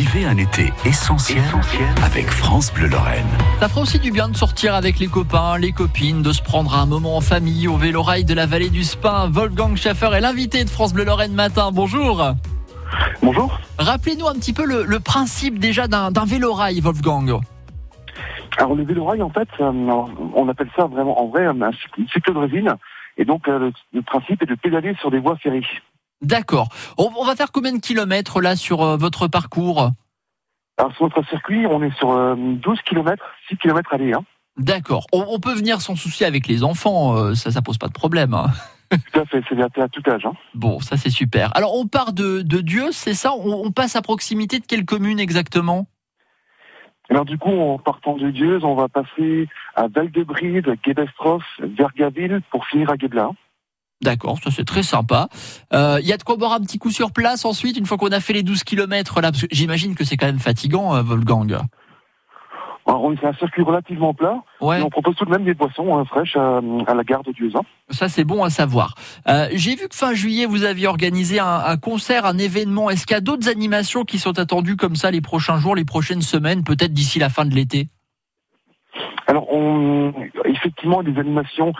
Vivez un été essentiel, avec France Bleu Lorraine. Ça fera aussi du bien de sortir avec les copains, les copines, de se prendre un moment en famille au vélo-rail de la vallée du Spin. Wolfgang Schaffer est l'invité de France Bleu Lorraine matin. Bonjour. Bonjour. Rappelez-nous un petit peu le, le principe déjà d'un vélo-rail, Wolfgang. Alors le vélo-rail, en fait, euh, on appelle ça vraiment en vrai un cycle, de résine. Et donc euh, le, le principe est de pédaler sur des voies ferrées. D'accord. On, on va faire combien de kilomètres là sur euh, votre parcours? Alors sur notre circuit, on est sur euh, 12 km, 6 km aller. Hein. D'accord. On, on peut venir sans souci avec les enfants, euh, ça, ça pose pas de problème. hein. Tout à fait, c'est à tout âge. Hein. Bon, ça c'est super. Alors on part de, de Dieu, c'est ça? On, on passe à proximité de quelle commune exactement? Alors du coup, en partant de Dieuze, on va passer à Val-de-Bride, Vergaville pour finir à Guébla. D'accord, ça c'est très sympa. Euh, Il y a de quoi boire un petit coup sur place ensuite, une fois qu'on a fait les 12 kilomètres là, parce que j'imagine que c'est quand même fatigant, euh, Wolfgang. Alors on c'est un circuit relativement plat. Ouais, on propose tout de même des boissons hein, fraîches à, à la gare de Dieuze. hein. ça c'est bon à savoir. Euh, J'ai vu que fin juillet vous aviez organisé un, un concert, un événement. Est-ce qu'il y a d'autres animations qui sont attendues comme ça les prochains jours, les prochaines semaines, peut-être d'ici la fin de l'été? Alors, on, effectivement, des animations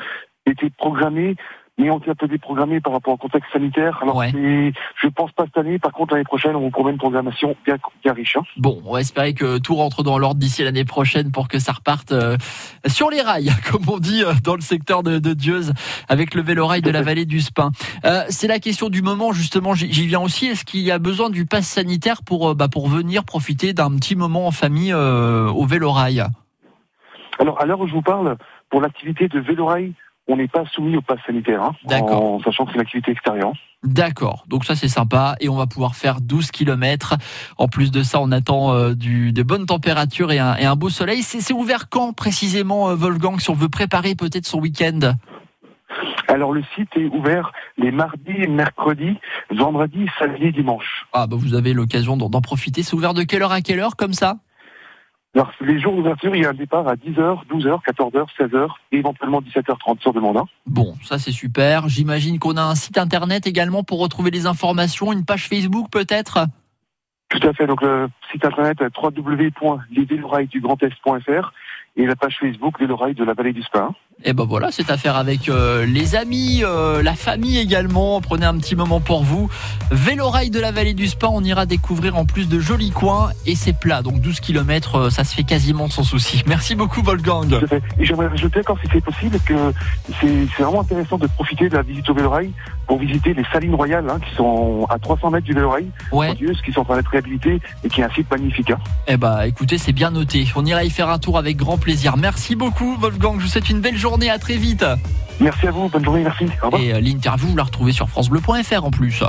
étaient programmées, mais ont été un peu déprogrammées par rapport au contexte sanitaire. Alors, Ouais. je pense pas cette année. Par contre, l'année prochaine, on vous promet une programmation bien, bien riche. hein. Bon, on va espérer que tout rentre dans l'ordre d'ici l'année prochaine pour que ça reparte euh, sur les rails, comme on dit euh, dans le secteur de, de Dieuze, avec le vélo-rail de la vallée du Spin. Euh, c'est la question du moment, justement, j'y viens aussi. Est-ce qu'il y a besoin du pass sanitaire pour, bah, pour venir profiter d'un petit moment en famille au vélo-rail Alors, à l'heure où je vous parle, pour l'activité de vélo-rail, on n'est pas soumis au pass sanitaire, hein, D'accord. en sachant que c'est une activité extérieure. D'accord, donc ça c'est sympa et on va pouvoir faire 12 kilomètres. En plus de ça, on attend euh, du, de bonnes températures et un, et un beau soleil. C'est ouvert quand précisément, euh, Wolfgang, si on veut préparer peut-être son week-end? Alors, le site est ouvert les mardis, mercredis, vendredis, samedi, dimanche. Ah bah vous avez l'occasion d'en profiter. C'est ouvert de quelle heure à quelle heure comme ça? Alors, les jours d'ouverture, il y a un départ à 10h, 12h, 14h, 16h, et éventuellement 17h30 sur demande. Bon, ça c'est super. J'imagine qu'on a un site internet également pour retrouver les informations, une page Facebook peut-être? Tout à fait. Donc le site internet www.lesvélorailsdugrandest.fr et la page Facebook Vélorail de la vallée du Spin. Et ben voilà, c'est à faire avec euh, les amis, euh, la famille également. Prenez un petit moment pour vous. Vélorail de la vallée du Spa, on ira découvrir en plus de jolis coins et c'est plat. Donc 12 km, ça se fait quasiment sans souci. Merci beaucoup Wolfgang. Et j'aimerais rajouter encore si c'est possible que c'est vraiment intéressant de profiter de la visite au Vélorail pour visiter les salines royales hein, qui sont à 300 mètres du Vélorail, Ouais, qui sont en train d'être réhabilitées et qui est un site magnifique. hein. eh ben écoutez, c'est bien noté. On ira y faire un tour avec grand plaisir. Merci beaucoup Wolfgang, je vous souhaite une belle journée, à très vite. Merci à vous, bonne journée, merci. Au revoir. Et euh, l'interview, vous la retrouvez sur francebleu.fr en plus.